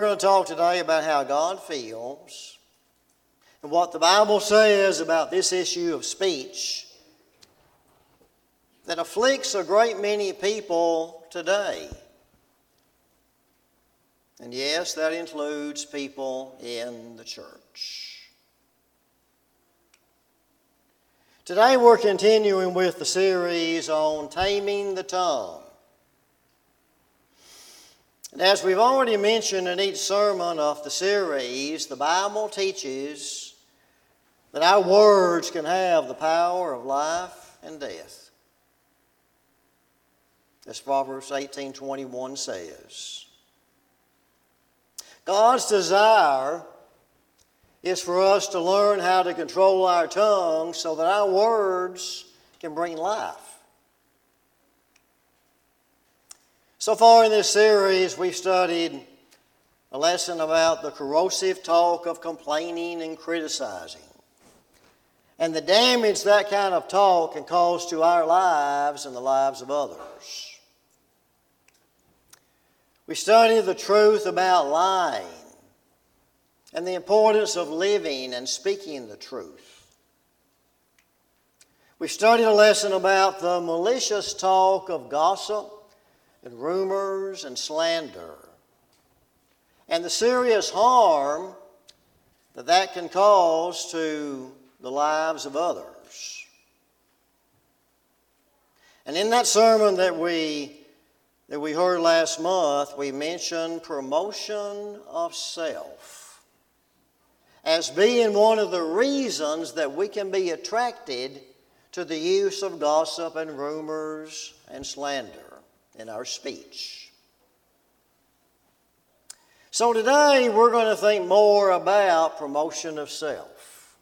we're going to talk today about how God feels and what the Bible says about this issue of speech that afflicts a great many people today. And yes, that includes people in the church. Today we're continuing with the series on taming the tongue. And as we've already mentioned in each sermon of the series, the Bible teaches that our words can have the power of life and death. As Proverbs 18:21 says. God's desire is for us to learn how to control our tongue so that our words can bring life. So far in this series, we've studied a lesson about the corrosive talk of complaining and criticizing, and the damage that kind of talk can cause to our lives and the lives of others. We studied the truth about lying and the importance of living and speaking the truth. We studied a lesson about the malicious talk of gossip and rumors and slander and the serious harm that that can cause to the lives of others. And in that sermon that we that we heard last month, we mentioned promotion of self as being one of the reasons that we can be attracted to the use of gossip and rumors and slander in our speech. So today we're going to think more about promotion of self.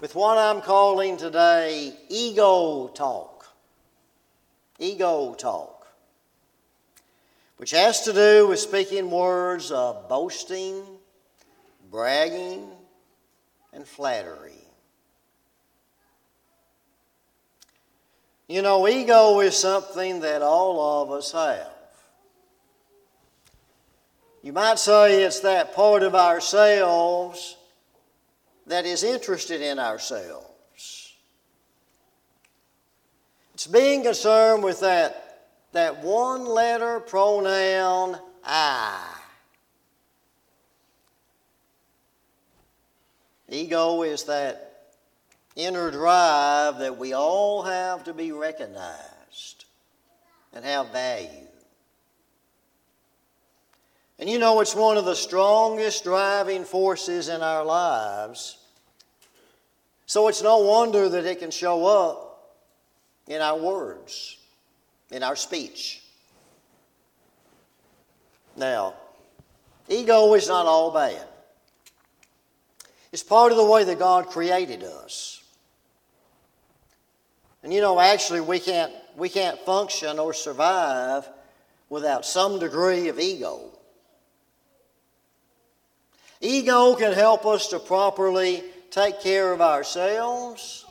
With what I'm calling today ego talk ego talk, which has to do with speaking words of boasting, bragging, and flattery. You know, ego is something that all of us have. You might say it's that part of ourselves that is interested in ourselves. It's being concerned with that, that one letter pronoun I. Ego is that inner drive that we all have to be recognized and have value. And you know, it's one of the strongest driving forces in our lives. So it's no wonder that it can show up in our words, in our speech. Now, ego is not all bad. It's part of the way that God created us. And you know, actually, we can't, we can't function or survive without some degree of ego. Ego can help us to properly take care of ourselves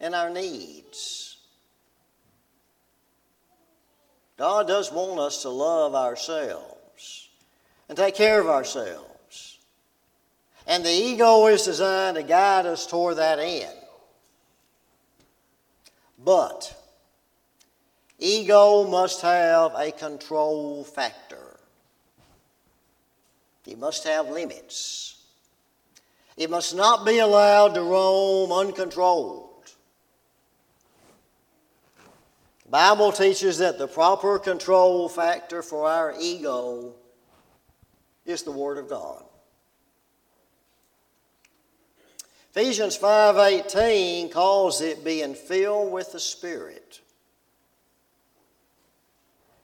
and our needs. God does want us to love ourselves and take care of ourselves. And the ego is designed to guide us toward that end. But ego must have a control factor. It must have limits. It must not be allowed to roam uncontrolled. Bible teaches that the proper control factor for our ego is the Word of God. Ephesians 5:18 calls it being filled with the Spirit.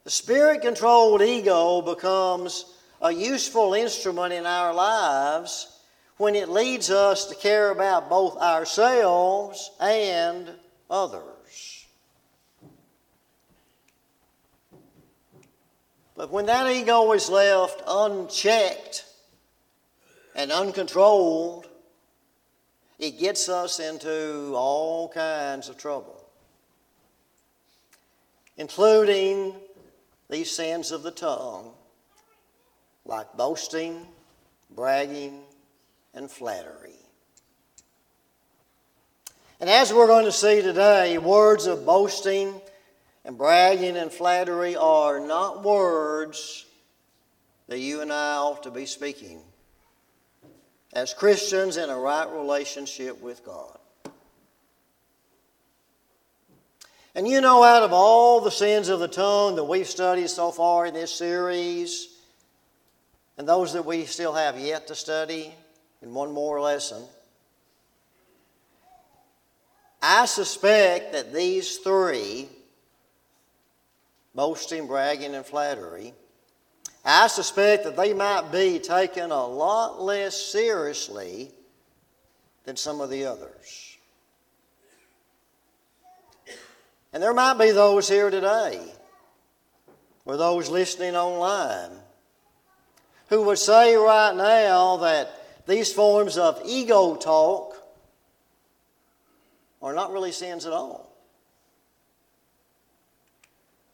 The Spirit controlled ego becomes a useful instrument in our lives when it leads us to care about both ourselves and others. But when that ego is left unchecked and uncontrolled, it gets us into all kinds of trouble, including these sins of the tongue like boasting, bragging, and flattery. And as we're going to see today, words of boasting and bragging and flattery are not words that you and I ought to be speaking as Christians in a right relationship with God. And you know, out of all the sins of the tongue that we've studied so far in this series, and those that we still have yet to study in one more lesson, I suspect that these three boasting, bragging, and flattery I suspect that they might be taken a lot less seriously than some of the others. And there might be those here today, or those listening online, who would say right now that these forms of ego talk are not really sins at all.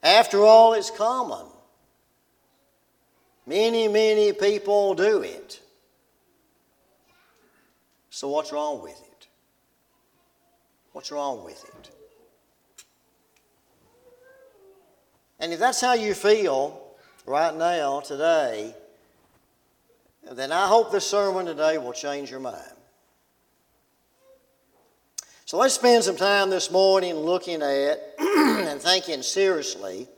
After all, it's common. Many, many people do it. So, what's wrong with it? What's wrong with it? And if that's how you feel right now, today, then I hope this sermon today will change your mind. So let's spend some time this morning looking at and thinking seriously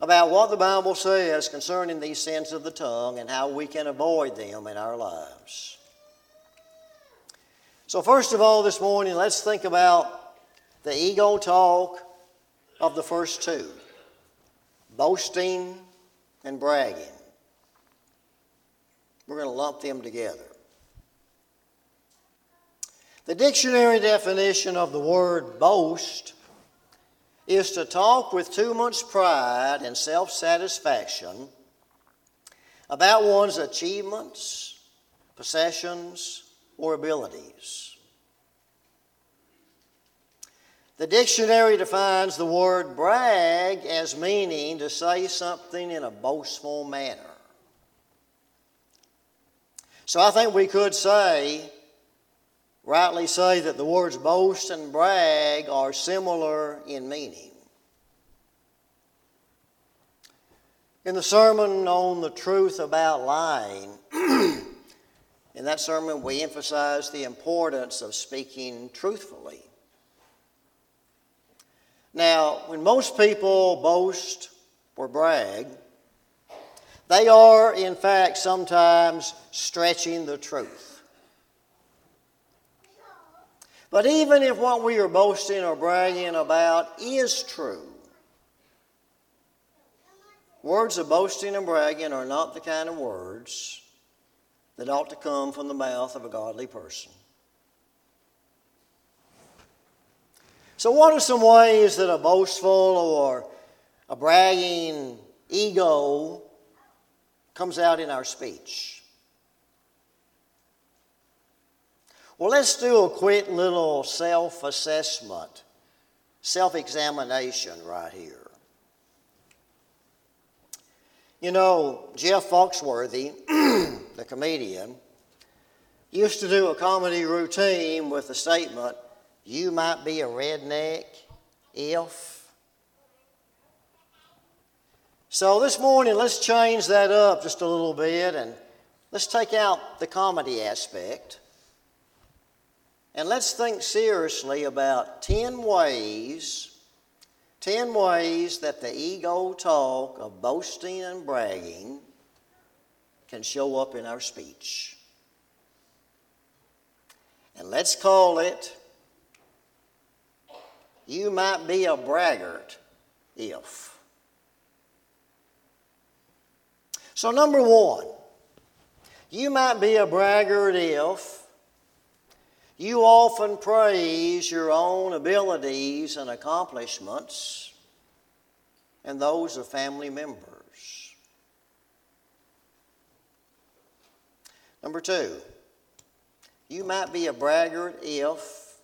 about what the Bible says concerning these sins of the tongue and how we can avoid them in our lives. So, first of all, this morning, let's think about the ego talk of the first two boasting and bragging. We're going to lump them together. The dictionary definition of the word boast is to talk with too much pride and self satisfaction about one's achievements, possessions, or abilities. The dictionary defines the word brag as meaning to say something in a boastful manner. So I think we could say rightly say that the words boast and brag are similar in meaning. In the sermon on the truth about lying, in that sermon we emphasize the importance of speaking truthfully. Now, when most people boast or brag, they are, in fact, sometimes stretching the truth. But even if what we are boasting or bragging about is true, words of boasting and bragging are not the kind of words that ought to come from the mouth of a godly person. So, what are some ways that a boastful or a bragging ego comes out in our speech? Well, let's do a quick little self assessment, self examination right here. You know, Jeff Foxworthy, the comedian, used to do a comedy routine with the statement, You might be a redneck if. So this morning, let's change that up just a little bit and let's take out the comedy aspect and let's think seriously about 10 ways, 10 ways that the ego talk of boasting and bragging can show up in our speech. And let's call it, you might be a braggart if. So, number one, you might be a braggart if you often praise your own abilities and accomplishments and those of family members. Number two, you might be a braggart if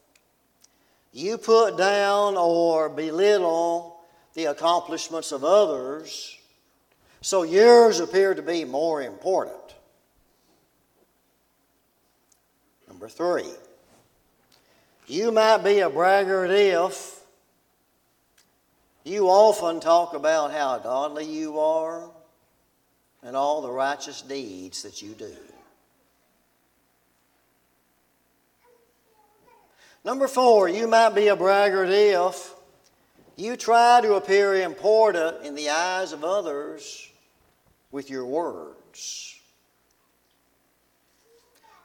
you put down or belittle the accomplishments of others So yours appear to be more important. Number three, you might be a braggart if you often talk about how godly you are and all the righteous deeds that you do. Number four, you might be a braggart if you try to appear important in the eyes of others with your words.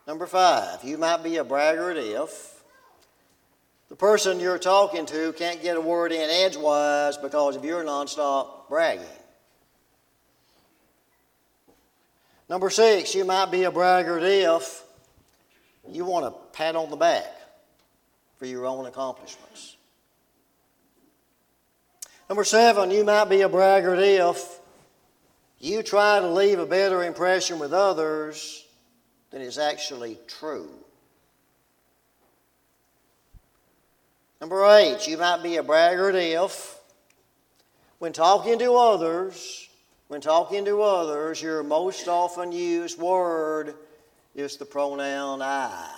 Number five, you might be a braggart if the person you're talking to can't get a word in edgewise because of your nonstop bragging. Number six, you might be a braggart if you want a pat on the back for your own accomplishments. Number seven, you might be a braggart if you try to leave a better impression with others than is actually true. Number eight, you might be a braggart if, when talking to others, when talking to others, your most often used word is the pronoun I.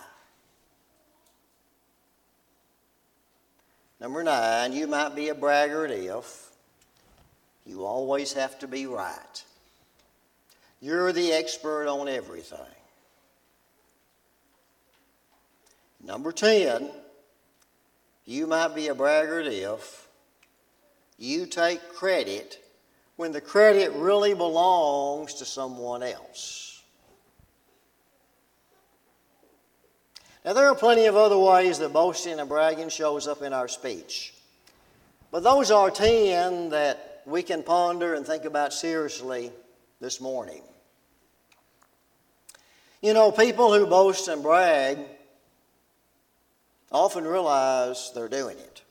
Number nine, you might be a braggart if you always have to be right. You're the expert on everything. Number 10, you might be a braggart if you take credit when the credit really belongs to someone else. Now, there are plenty of other ways that boasting and bragging shows up in our speech. But those are 10 that we can ponder and think about seriously this morning. You know, people who boast and brag often realize they're doing it.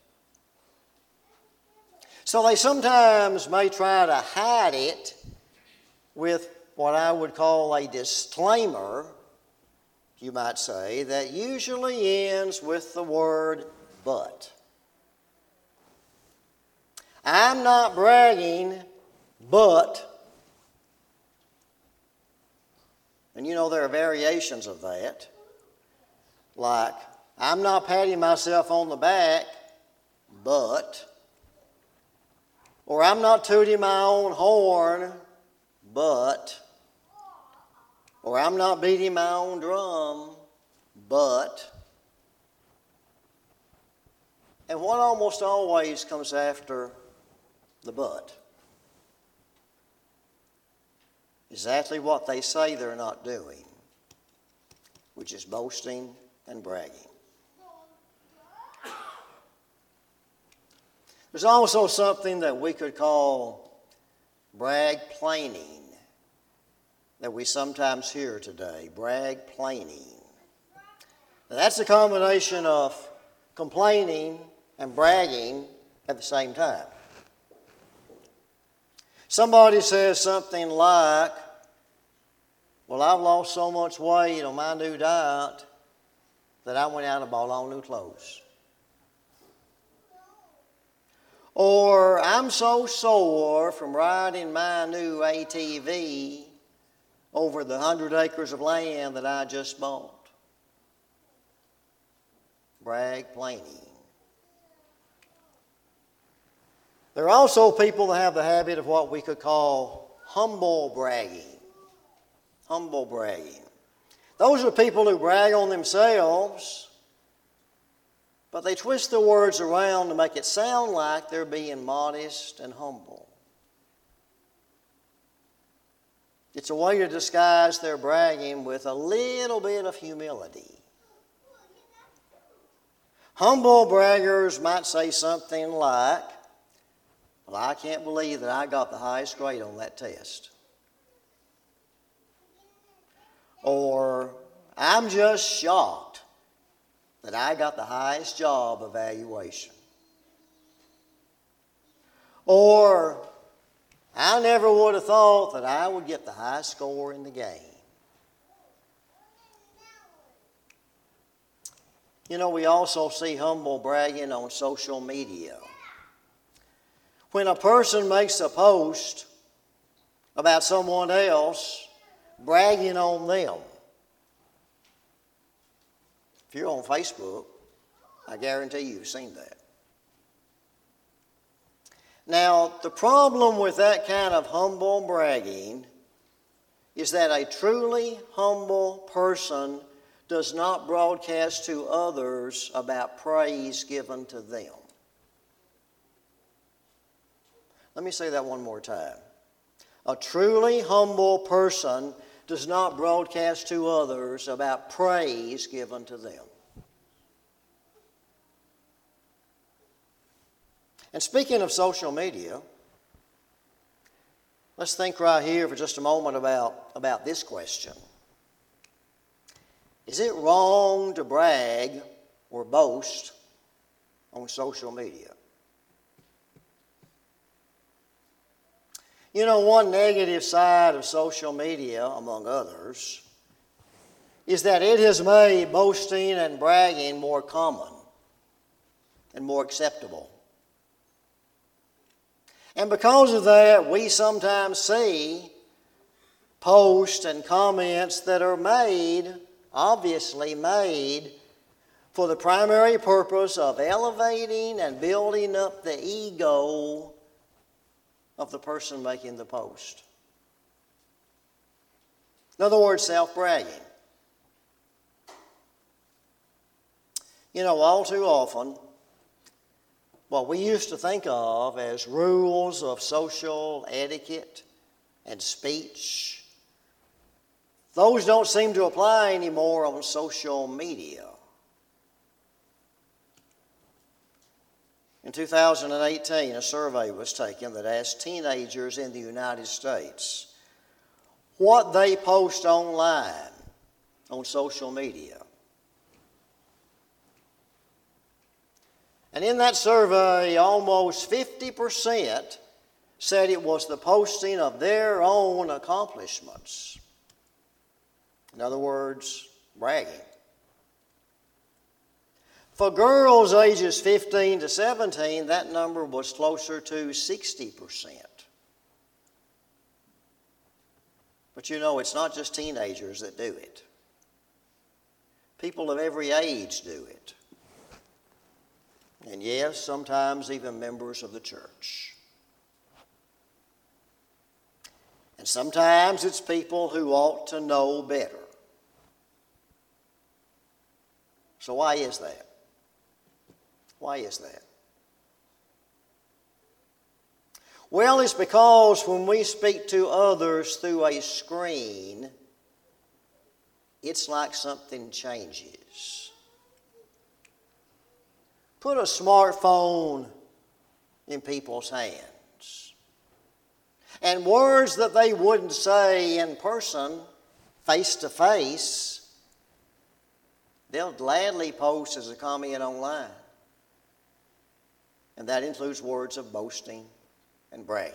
So they sometimes may try to hide it with what I would call a disclaimer you might say, that usually ends with the word but. I'm not bragging, but. And you know, there are variations of that. Like, I'm not patting myself on the back, but. Or I'm not tooting my own horn, but. Or I'm not beating my own drum, but. And what almost always comes after the but? Exactly what they say they're not doing, which is boasting and bragging. There's also something that we could call brag plaining that we sometimes hear today brag plaining. Now, that's a combination of complaining and bragging at the same time. Somebody says something like, Well, I've lost so much weight on my new diet that I went out and bought all new clothes. Or I'm so sore from riding my new ATV over the hundred acres of land that I just bought. Brag plaining. There are also people that have the habit of what we could call humble bragging. Humble bragging. Those are people who brag on themselves, but they twist the words around to make it sound like they're being modest and humble. It's a way to disguise their bragging with a little bit of humility. Humble braggers might say something like, Well, I can't believe that I got the highest grade on that test. Or, I'm just shocked that I got the highest job evaluation. Or, I never would have thought that I would get the high score in the game. You know, we also see humble bragging on social media. When a person makes a post about someone else, bragging on them. If you're on Facebook, I guarantee you've seen that. Now, the problem with that kind of humble bragging is that a truly humble person does not broadcast to others about praise given to them. Let me say that one more time. A truly humble person does not broadcast to others about praise given to them. And speaking of social media, let's think right here for just a moment about, about this question Is it wrong to brag or boast on social media? You know, one negative side of social media, among others, is that it has made boasting and bragging more common and more acceptable. And because of that, we sometimes see posts and comments that are made, obviously made, for the primary purpose of elevating and building up the ego of the person making the post. In other words, self bragging. You know, all too often, what we used to think of as rules of social etiquette and speech, those don't seem to apply anymore on social media. In 2018, a survey was taken that asked teenagers in the United States what they post online on social media. And in that survey, almost 50% said it was the posting of their own accomplishments. In other words, bragging. For girls ages 15 to 17, that number was closer to 60%. But you know, it's not just teenagers that do it, people of every age do it. And yes, sometimes even members of the church. And sometimes it's people who ought to know better. So, why is that? Why is that? Well, it's because when we speak to others through a screen, it's like something changes. Put a smartphone in people's hands. And words that they wouldn't say in person, face to face, they'll gladly post as a comment online and that includes words of boasting and bragging.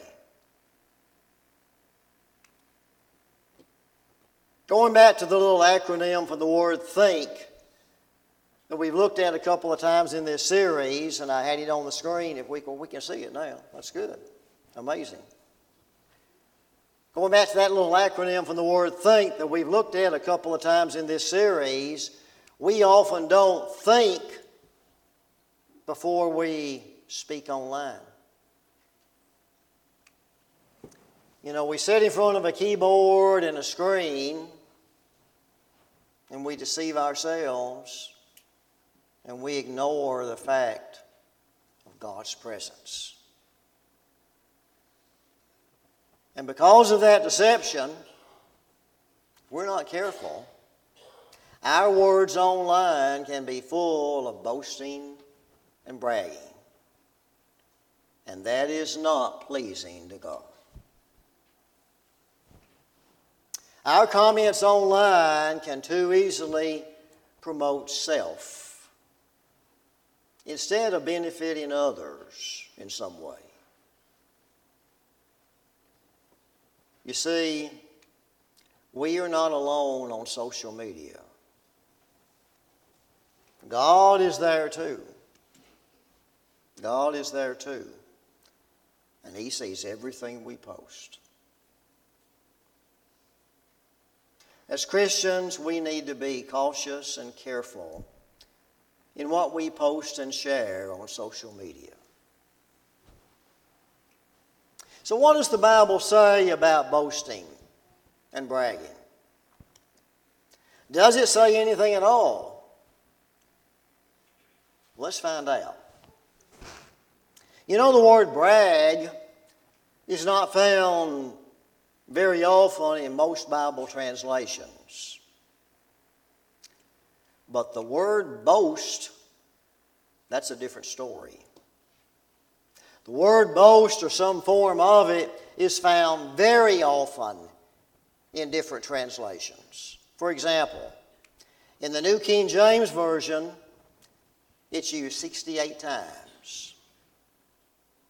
Going back to the little acronym for the word think that we've looked at a couple of times in this series, and I had it on the screen. If we can, we can see it now. That's good. Amazing. Going back to that little acronym from the word think that we've looked at a couple of times in this series, we often don't think before we speak online. You know, we sit in front of a keyboard and a screen and we deceive ourselves and we ignore the fact of God's presence. And because of that deception, we're not careful, our words online can be full of boasting and bragging and that is not pleasing to God. Our comments online can too easily promote self instead of benefiting others in some way. You see, we are not alone on social media. God is there too. God is there too and He sees everything we post. As Christians, we need to be cautious and careful in what we post and share on social media. So, what does the Bible say about boasting and bragging? Does it say anything at all? Let's find out. You know, the word brag is not found very often in most Bible translations. But the word boast, that's a different story. The word boast or some form of it is found very often in different translations. For example, in the New King James Version, it's used 68 times.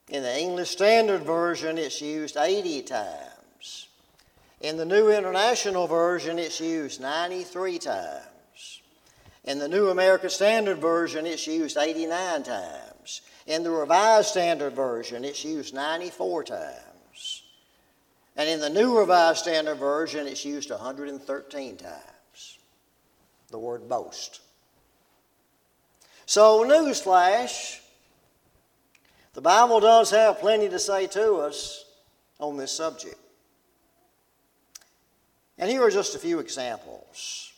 In the English Standard Version, it's used 80 times. In the New International Version, it's used 93 times. In the New American Standard Version, it's used 89 times. In the Revised Standard Version, it's used 94 times. And in the New Revised Standard Version, it's used 113 times. The word boast. So, newsflash the Bible does have plenty to say to us on this subject. And here are just a few examples.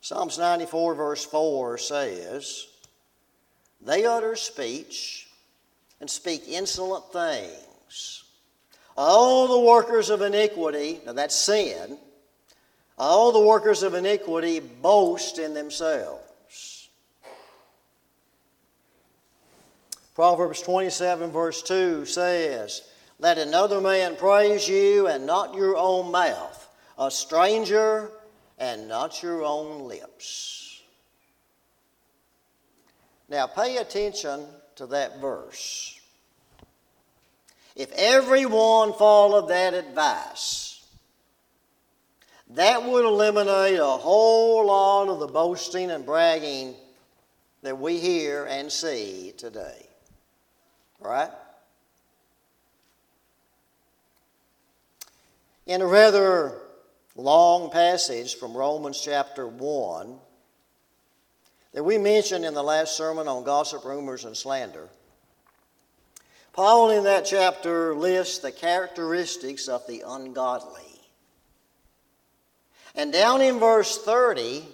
Psalms 94, verse 4 says, they utter speech and speak insolent things. All the workers of iniquity, now that's sin, all the workers of iniquity boast in themselves. Proverbs 27, verse 2 says, Let another man praise you and not your own mouth, a stranger and not your own lips. Now, pay attention to that verse. If everyone followed that advice, that would eliminate a whole lot of the boasting and bragging that we hear and see today. Right? In a rather long passage from Romans chapter 1, that we mentioned in the last sermon on gossip, rumors, and slander. Paul, in that chapter, lists the characteristics of the ungodly. And down in verse 30,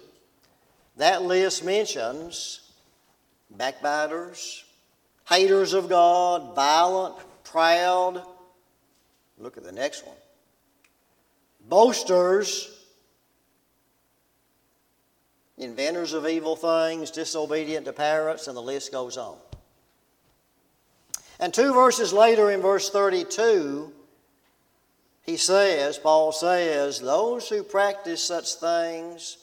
that list mentions backbiters, haters of God, violent, proud. Look at the next one. Boasters, inventors of evil things, disobedient to parents, and the list goes on. And two verses later, in verse 32, he says, Paul says, those who practice such things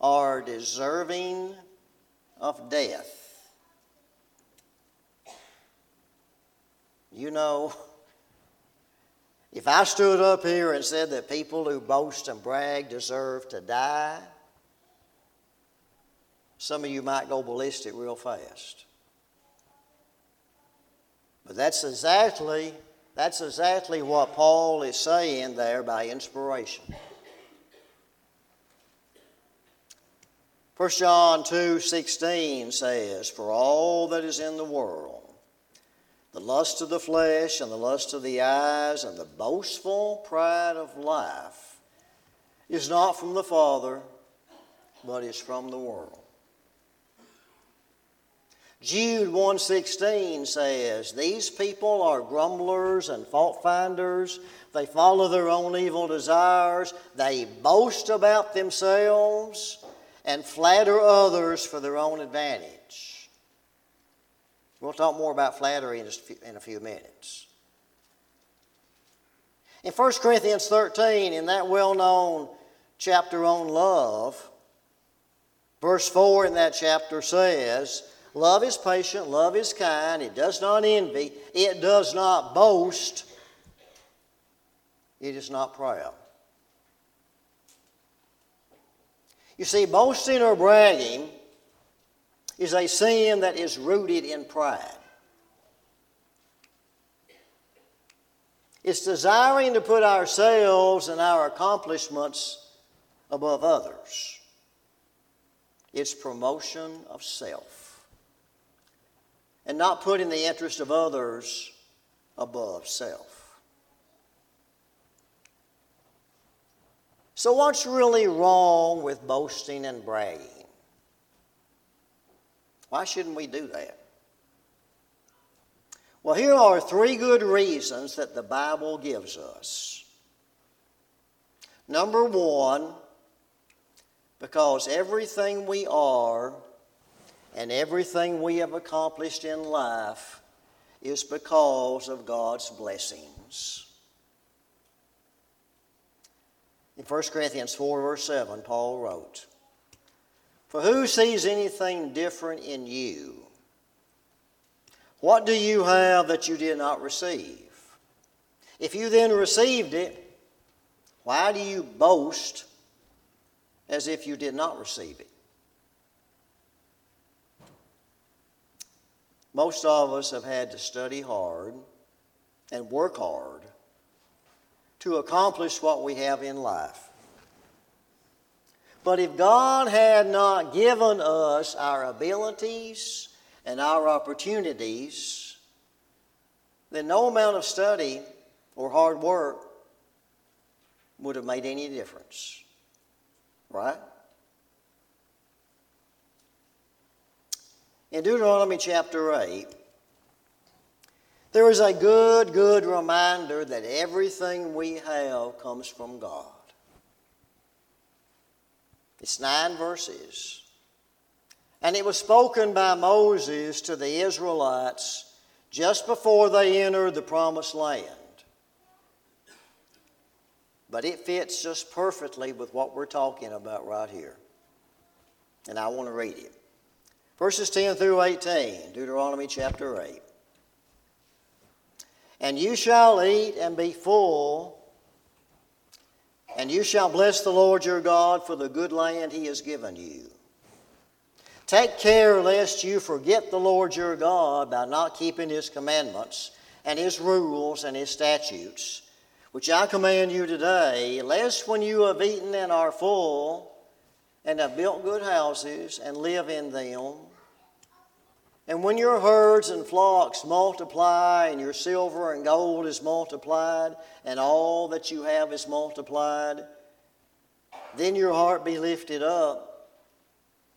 are deserving of death. You know, if I stood up here and said that people who boast and brag deserve to die, some of you might go ballistic real fast. But that's exactly that's exactly what Paul is saying there by inspiration. 1 John 2:16 says, For all that is in the world, the lust of the flesh and the lust of the eyes and the boastful pride of life is not from the Father, but is from the world. Jude 1:16 says, "These people are grumblers and fault finders. They follow their own evil desires. They boast about themselves and flatter others for their own advantage." We'll talk more about flattery in a few minutes. In 1 Corinthians 13, in that well known chapter on love, verse 4 in that chapter says, Love is patient, love is kind, it does not envy, it does not boast, it is not proud. You see, boasting or bragging is a sin that is rooted in pride. It's desiring to put ourselves and our accomplishments above others. It's promotion of self. And not putting the interest of others above self. So, what's really wrong with boasting and bragging? Why shouldn't we do that? Well, here are three good reasons that the Bible gives us. Number one, because everything we are and everything we have accomplished in life is because of God's blessings. In 1 Corinthians 4, verse 7, Paul wrote, For who sees anything different in you? What do you have that you did not receive? If you then received it, why do you boast as if you did not receive it? Most of us have had to study hard and work hard to accomplish what we have in life. But if God had not given us our abilities, and our opportunities, then no amount of study or hard work would have made any difference. Right? In Deuteronomy chapter 8, there is a good, good reminder that everything we have comes from God. It's nine verses. And it was spoken by Moses to the Israelites just before they entered the promised land. But it fits just perfectly with what we're talking about right here. And I want to read it. Verses 10 through 18, Deuteronomy chapter 8. And you shall eat and be full, and you shall bless the Lord your God for the good land he has given you. Take care lest you forget the Lord your God by not keeping his commandments and his rules and his statutes, which I command you today, lest when you have eaten and are full, and have built good houses and live in them, and when your herds and flocks multiply, and your silver and gold is multiplied, and all that you have is multiplied, then your heart be lifted up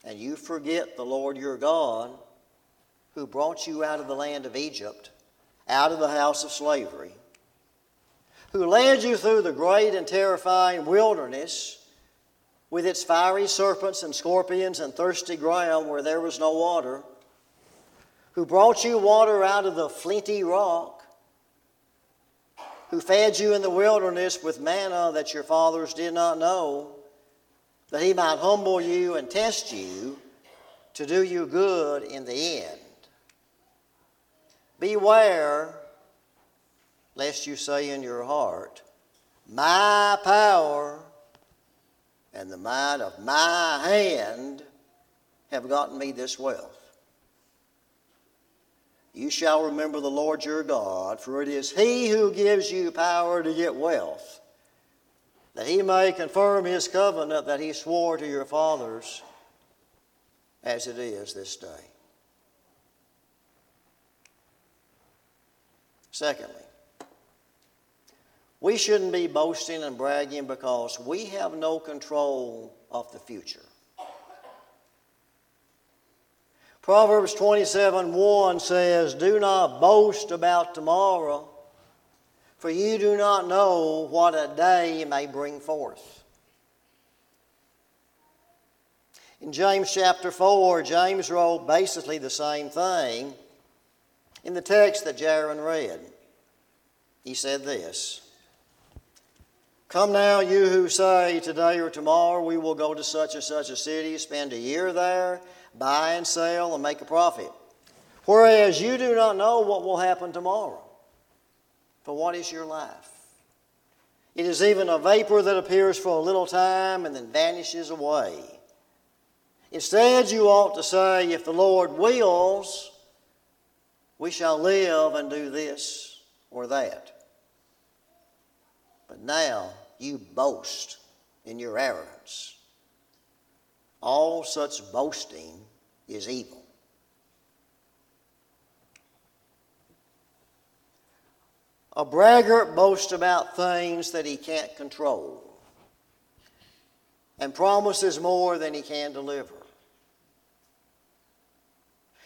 and you forget the Lord your God who brought you out of the land of Egypt, out of the house of slavery, who led you through the great and terrifying wilderness with its fiery serpents and scorpions and thirsty ground where there was no water, who brought you water out of the flinty rock, who fed you in the wilderness with manna that your fathers did not know that he might humble you and test you to do you good in the end. Beware lest you say in your heart, My power and the might of my hand have gotten me this wealth. You shall remember the Lord your God, for it is He who gives you power to get wealth that he may confirm his covenant that he swore to your fathers as it is this day. Secondly, we shouldn't be boasting and bragging because we have no control of the future. Proverbs 27 1 says, Do not boast about tomorrow for you do not know what a day may bring forth. In James chapter 4, James wrote basically the same thing in the text that Jaron read. He said this Come now, you who say, Today or tomorrow we will go to such and such a city, spend a year there, buy and sell, and make a profit. Whereas you do not know what will happen tomorrow. For what is your life? It is even a vapor that appears for a little time and then vanishes away. Instead, you ought to say, If the Lord wills, we shall live and do this or that. But now you boast in your arrogance. All such boasting is evil. A braggart boasts about things that he can't control and promises more than he can deliver.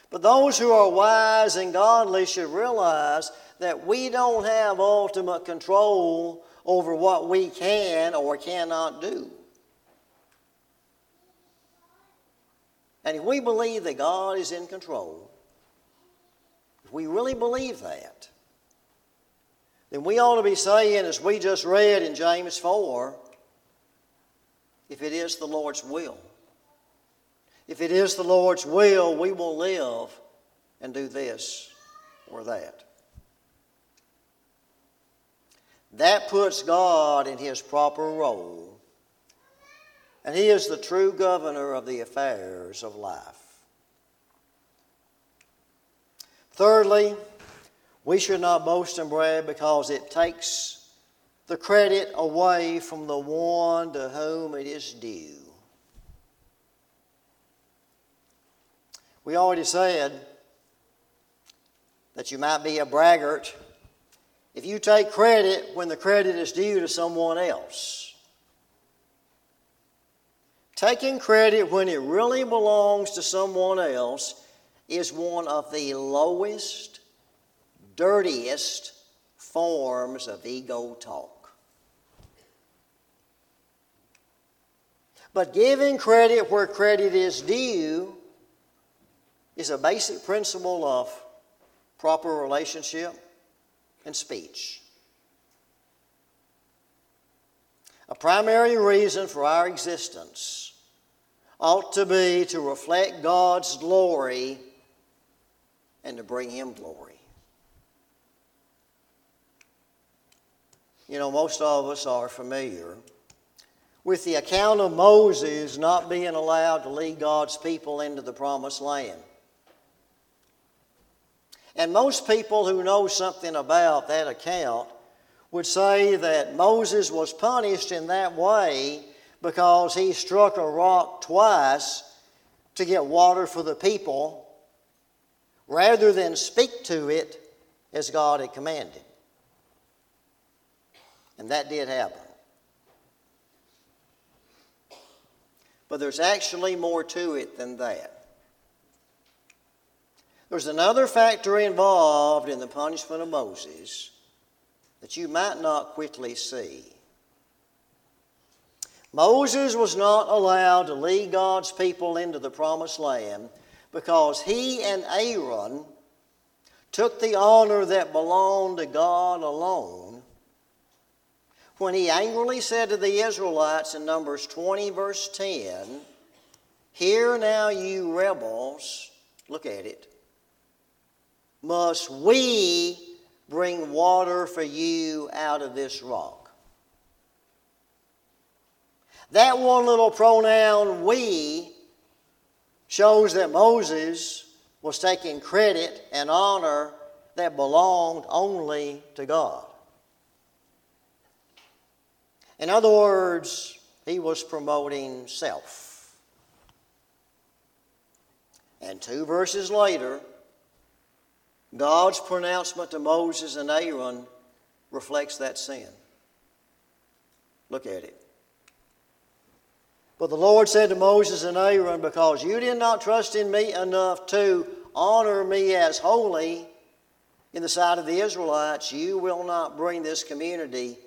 But those who are wise and godly should realize that we don't have ultimate control over what we can or cannot do. And if we believe that God is in control, if we really believe that, then we ought to be saying, as we just read in James 4, if it is the Lord's will. If it is the Lord's will, we will live and do this or that. That puts God in his proper role, and he is the true governor of the affairs of life. Thirdly, we should not boast and brag because it takes the credit away from the one to whom it is due. We already said that you might be a braggart if you take credit when the credit is due to someone else. Taking credit when it really belongs to someone else is one of the lowest dirtiest forms of ego talk. But giving credit where credit is due is a basic principle of proper relationship and speech. A primary reason for our existence ought to be to reflect God's glory and to bring Him glory. You know, most of us are familiar with the account of Moses not being allowed to lead God's people into the promised land. And most people who know something about that account would say that Moses was punished in that way because he struck a rock twice to get water for the people rather than speak to it as God had commanded. And that did happen. But there's actually more to it than that. There's another factor involved in the punishment of Moses that you might not quickly see. Moses was not allowed to lead God's people into the promised land because he and Aaron took the honor that belonged to God alone when he angrily said to the Israelites in Numbers 20, verse 10, Hear now, you rebels, look at it, must we bring water for you out of this rock? That one little pronoun, we, shows that Moses was taking credit and honor that belonged only to God. In other words, he was promoting self. And two verses later, God's pronouncement to Moses and Aaron reflects that sin. Look at it. But the Lord said to Moses and Aaron, Because you did not trust in me enough to honor me as holy in the sight of the Israelites, you will not bring this community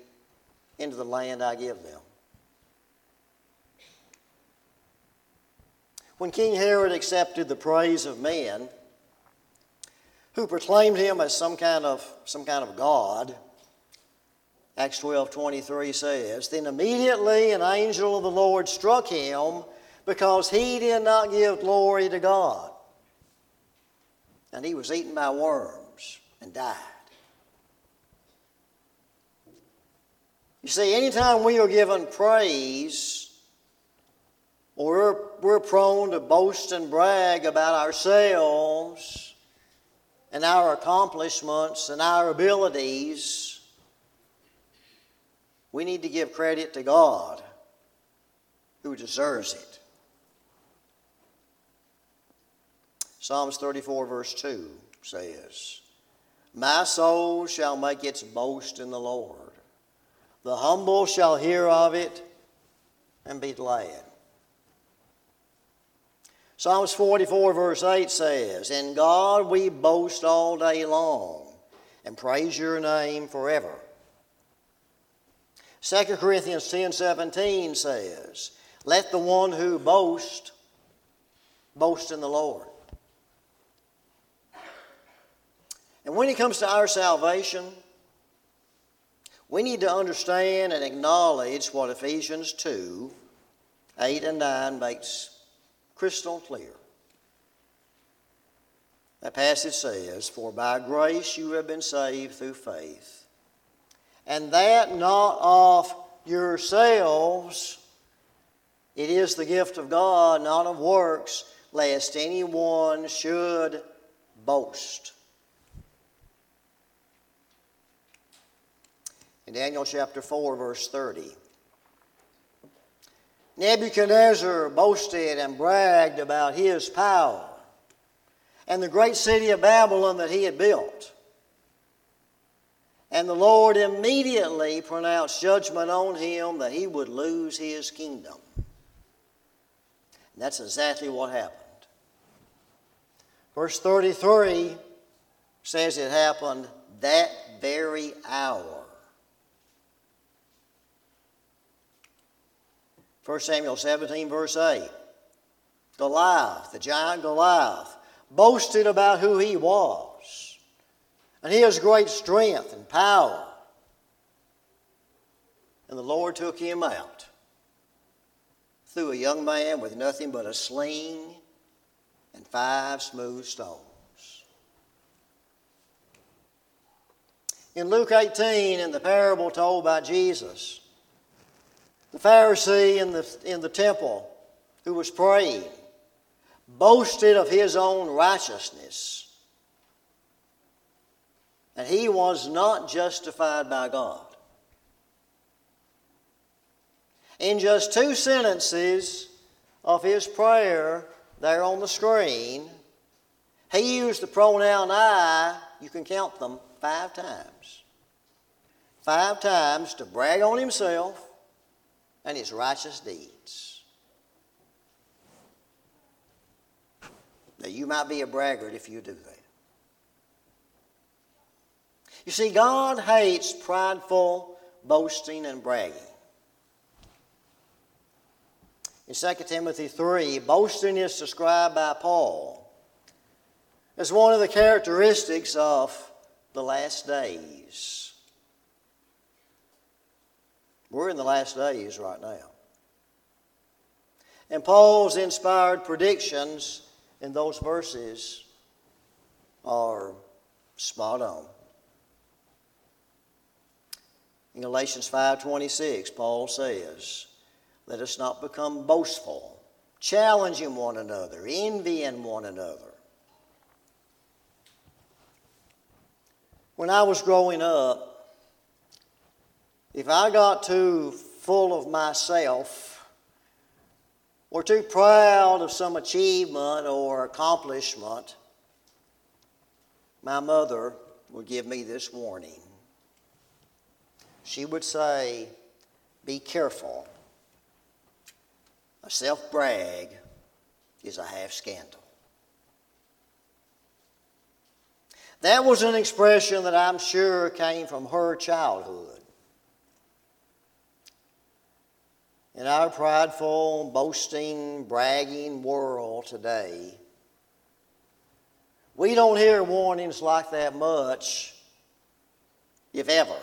into the land I give them. When King Herod accepted the praise of men, who proclaimed him as some kind of, some kind of God, Acts 12 23 says, Then immediately an angel of the Lord struck him because he did not give glory to God. And he was eaten by worms and died. You see, anytime we are given praise, or we're, we're prone to boast and brag about ourselves and our accomplishments and our abilities, we need to give credit to God who deserves it. Psalms 34, verse 2 says, My soul shall make its boast in the Lord. The humble shall hear of it and be glad. Psalms 44, verse 8 says, In God we boast all day long and praise your name forever. 2 Corinthians 10 17 says, Let the one who boasts boast in the Lord. And when it comes to our salvation, we need to understand and acknowledge what Ephesians 2 8 and 9 makes crystal clear. That passage says, For by grace you have been saved through faith, and that not of yourselves, it is the gift of God, not of works, lest anyone should boast. In Daniel chapter 4, verse 30. Nebuchadnezzar boasted and bragged about his power and the great city of Babylon that he had built. And the Lord immediately pronounced judgment on him that he would lose his kingdom. And that's exactly what happened. Verse 33 says it happened that very hour. 1 Samuel 17, verse 8. Goliath, the giant Goliath, boasted about who he was and he has great strength and power. And the Lord took him out through a young man with nothing but a sling and five smooth stones. In Luke 18, in the parable told by Jesus, the Pharisee in the, in the temple who was praying boasted of his own righteousness. And he was not justified by God. In just two sentences of his prayer there on the screen, he used the pronoun I, you can count them, five times. Five times to brag on himself and his righteous deeds. Now, you might be a braggart if you do that. You see, God hates prideful boasting and bragging. In 2 Timothy 3, boasting is described by Paul as one of the characteristics of the last days. We're in the last days right now. And Paul's inspired predictions in those verses are spot on. In Galatians 5:26, Paul says, "Let us not become boastful, challenging one another, envying one another." When I was growing up, if I got too full of myself or too proud of some achievement or accomplishment, my mother would give me this warning. She would say, Be careful. A self brag is a half scandal. That was an expression that I'm sure came from her childhood. In our prideful, boasting, bragging world today, we don't hear warnings like that much, if ever.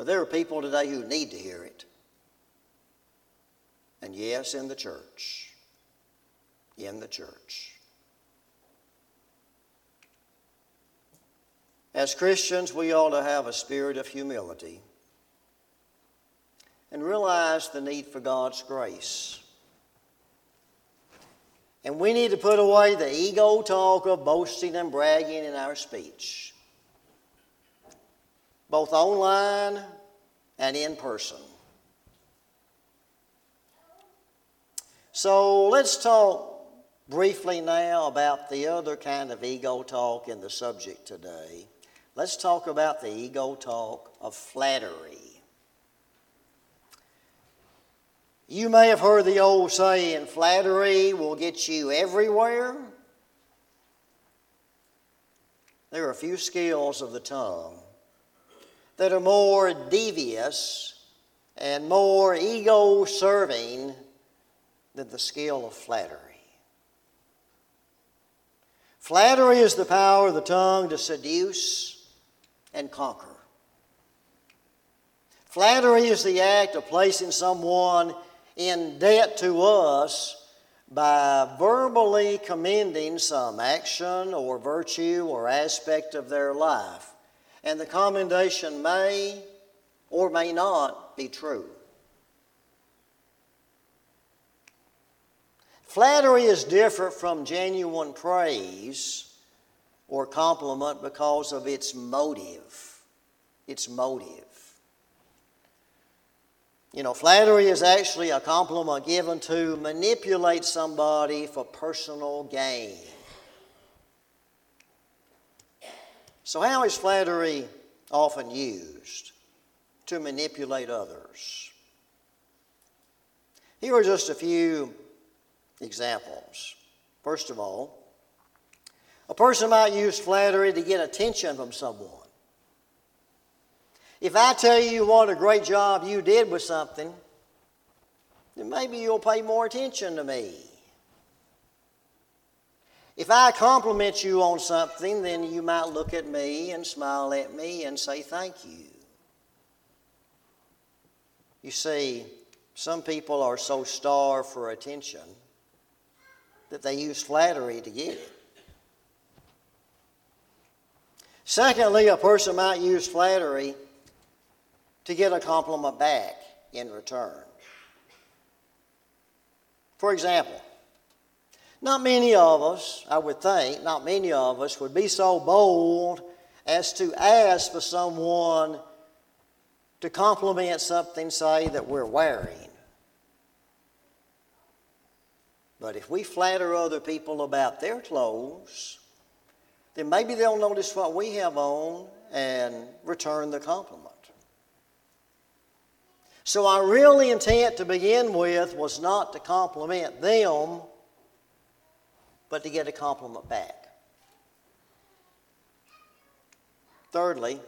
But there are people today who need to hear it. And yes, in the church. In the church. As Christians, we ought to have a spirit of humility and realize the need for God's grace. And we need to put away the ego talk of boasting and bragging in our speech, both online and in person. So let's talk briefly now about the other kind of ego talk in the subject today. Let's talk about the ego talk of flattery. You may have heard the old saying flattery will get you everywhere. There are a few skills of the tongue that are more devious and more ego serving than the skill of flattery. Flattery is the power of the tongue to seduce and conquer. Flattery is the act of placing someone in debt to us by verbally commending some action or virtue or aspect of their life. And the commendation may or may not be true. Flattery is different from genuine praise or compliment because of its motive. Its motive. You know, flattery is actually a compliment given to manipulate somebody for personal gain. So, how is flattery often used? To manipulate others. Here are just a few examples. First of all, a person might use flattery to get attention from someone. If I tell you what a great job you did with something, then maybe you'll pay more attention to me. If I compliment you on something, then you might look at me and smile at me and say thank you. You see, some people are so starved for attention that they use flattery to get it. Secondly, a person might use flattery to get a compliment back in return. For example, not many of us, I would think, not many of us would be so bold as to ask for someone to compliment something, say, that we're wearing. But if we flatter other people about their clothes, then maybe they'll notice what we have on and return the compliment. So, our real intent to begin with was not to compliment them, but to get a compliment back. Thirdly,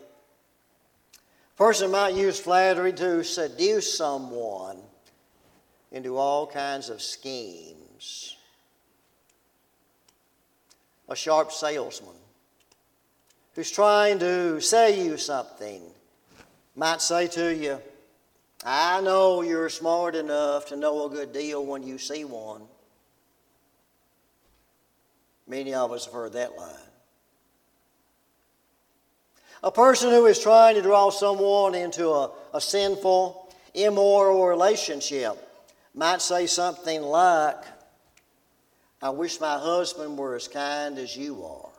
a person might use flattery to seduce someone into all kinds of schemes. A sharp salesman who's trying to sell you something might say to you, I know you're smart enough to know a good deal when you see one. Many of us have heard that line. A person who is trying to draw someone into a, a sinful, immoral relationship might say something like, I wish my husband were as kind as you are.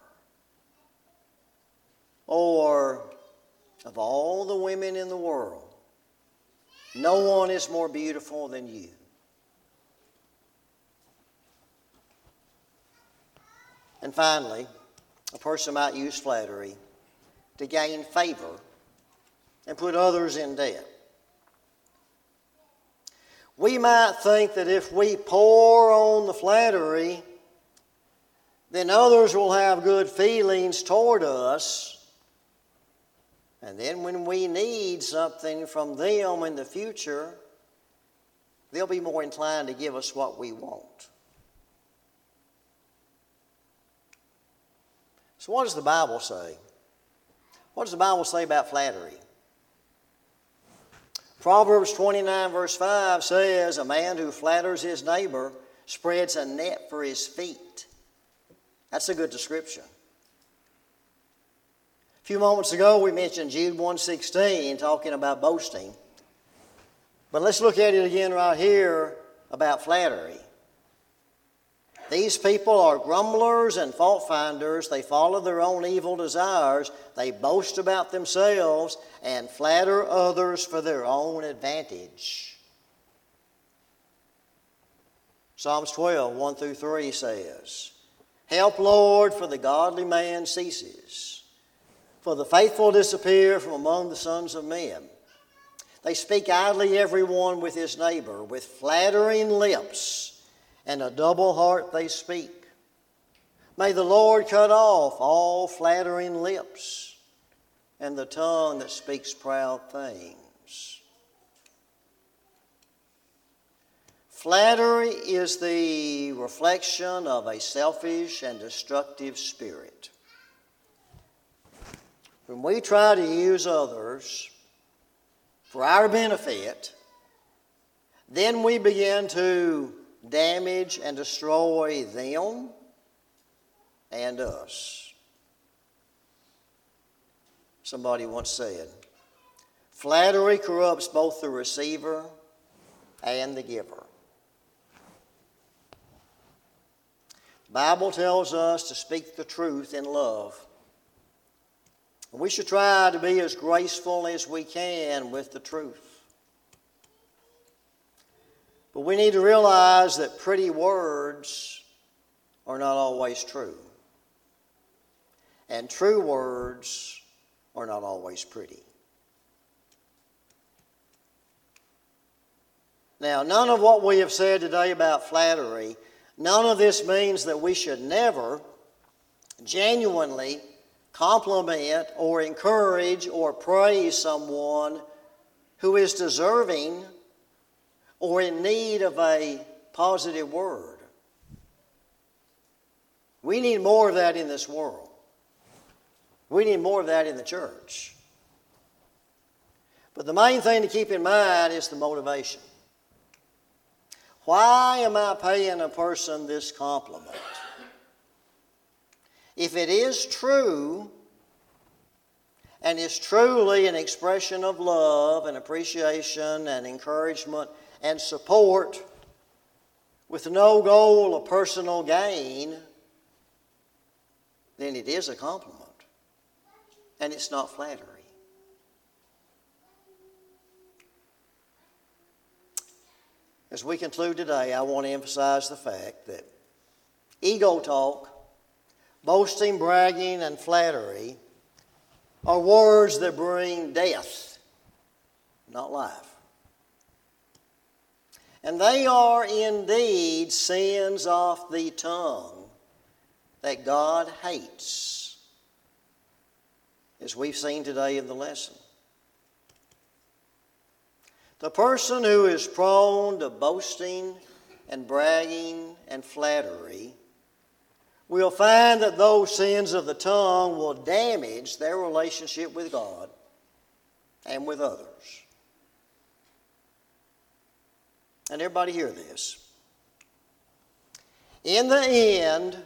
Or, of all the women in the world, no one is more beautiful than you. And finally, a person might use flattery to gain favor and put others in debt. We might think that if we pour on the flattery, then others will have good feelings toward us and then when we need something from them in the future, they'll be more inclined to give us what we want. So, what does the Bible say? What does the Bible say about flattery? Proverbs 29, verse 5 says, A man who flatters his neighbor spreads a net for his feet. That's a good description. A few moments ago, we mentioned Jude 116 talking about boasting. But let's look at it again right here about flattery. These people are grumblers and fault finders. They follow their own evil desires. They boast about themselves and flatter others for their own advantage. Psalms 12, 1 through 3 says, Help, Lord, for the godly man ceases, for the faithful disappear from among the sons of men. They speak idly every one with his neighbor, with flattering lips, and a double heart they speak. May the Lord cut off all flattering lips and the tongue that speaks proud things. Flattery is the reflection of a selfish and destructive spirit. When we try to use others for our benefit, then we begin to damage and destroy them and us. Somebody once said, Flattery corrupts both the receiver and the giver. Bible tells us to speak the truth in love. We should try to be as graceful as we can with the truth. But we need to realize that pretty words are not always true. And true words are not always pretty. Now, none of what we have said today about flattery None of this means that we should never genuinely compliment or encourage or praise someone who is deserving or in need of a positive word. We need more of that in this world. We need more of that in the church. But the main thing to keep in mind is the motivation. Why am I paying a person this compliment? If it is true, and is truly an expression of love and appreciation and encouragement and support with no goal of personal gain, then it is a compliment. And it's not flattery. As we conclude today, I want to emphasize the fact that ego talk, boasting, bragging, and flattery are words that bring death, not life. And they are indeed sins of the tongue that God hates, as we've seen today in the lesson. The person who is prone to boasting and bragging and flattery will find that those sins of the tongue will damage their relationship with God and with others. And everybody hear this. In the end,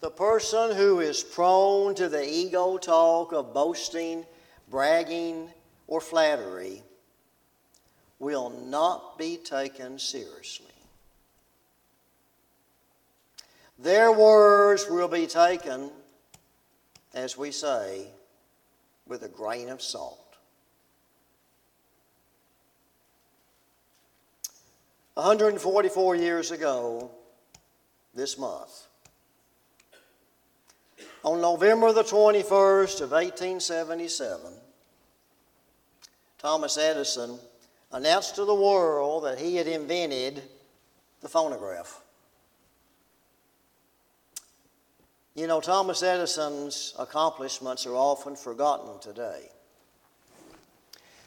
the person who is prone to the ego talk of boasting, bragging, or flattery will not be taken seriously. Their words will be taken, as we say, with a grain of salt. One hundred and forty-four years ago, this month, on November the 21st of 1877, Thomas Edison announced to the world that he had invented the phonograph. You know, Thomas Edison's accomplishments are often forgotten today.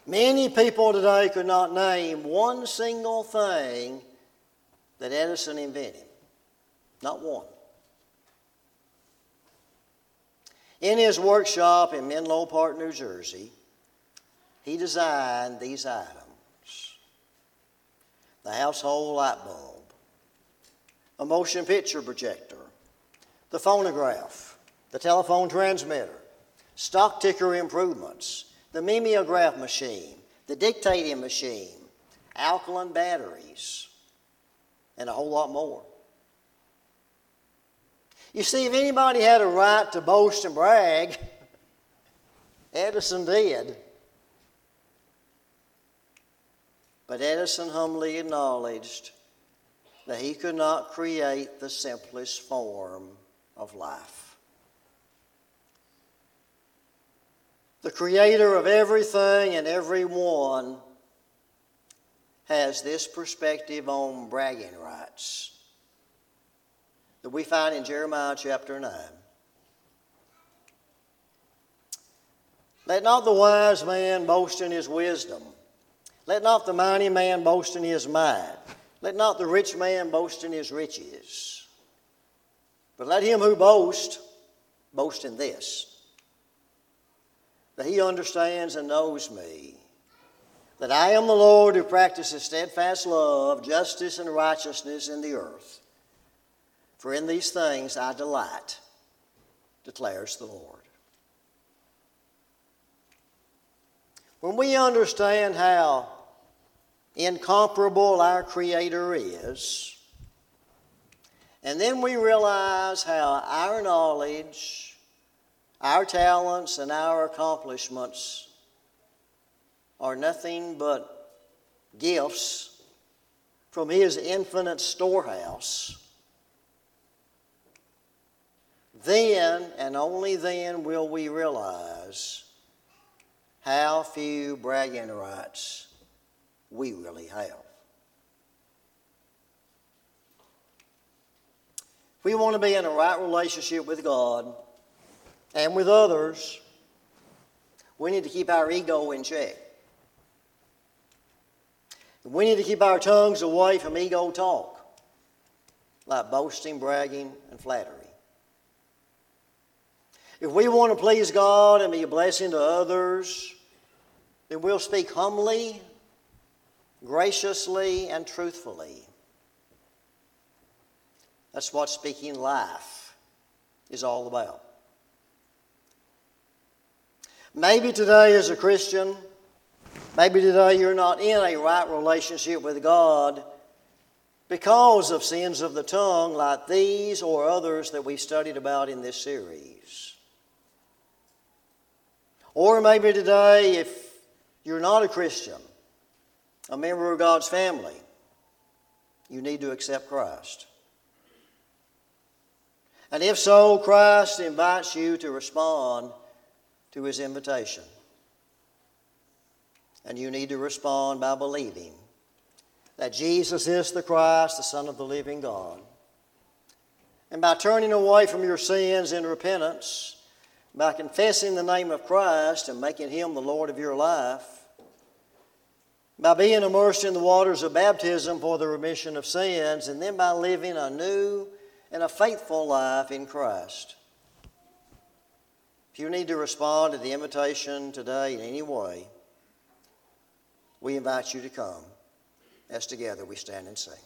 Many people today could not name one single thing that Edison invented. Not one. In his workshop in Menlo Park, New Jersey, he designed these items the household light bulb, a motion picture projector, the phonograph, the telephone transmitter, stock ticker improvements, the mimeograph machine, the dictating machine, alkaline batteries, and a whole lot more. You see, if anybody had a right to boast and brag, Edison did. But Edison humbly acknowledged that he could not create the simplest form of life. The creator of everything and everyone has this perspective on bragging rights that we find in Jeremiah chapter 9. Let not the wise man boast in his wisdom. Let not the mighty man boast in his might. Let not the rich man boast in his riches. But let him who boasts boast in this that he understands and knows me, that I am the Lord who practices steadfast love, justice, and righteousness in the earth. For in these things I delight, declares the Lord. When we understand how incomparable our Creator is, and then we realize how our knowledge, our talents and our accomplishments are nothing but gifts from His infinite storehouse. Then and only then will we realize how few bragging rights we really have. We want to be in a right relationship with God, and with others, we need to keep our ego in check. We need to keep our tongues away from ego talk, like boasting, bragging, and flattery. If we want to please God and be a blessing to others, then we'll speak humbly, graciously, and truthfully. That's what speaking life is all about. Maybe today, as a Christian, maybe today you're not in a right relationship with God because of sins of the tongue like these or others that we studied about in this series. Or maybe today, if you're not a Christian, a member of God's family, you need to accept Christ. And if so, Christ invites you to respond to his invitation. And you need to respond by believing that Jesus is the Christ, the Son of the living God. And by turning away from your sins in repentance, by confessing the name of Christ and making him the Lord of your life, by being immersed in the waters of baptism for the remission of sins, and then by living a new and a faithful life in Christ. If you need to respond to the invitation today in any way, we invite you to come as together we stand and sing.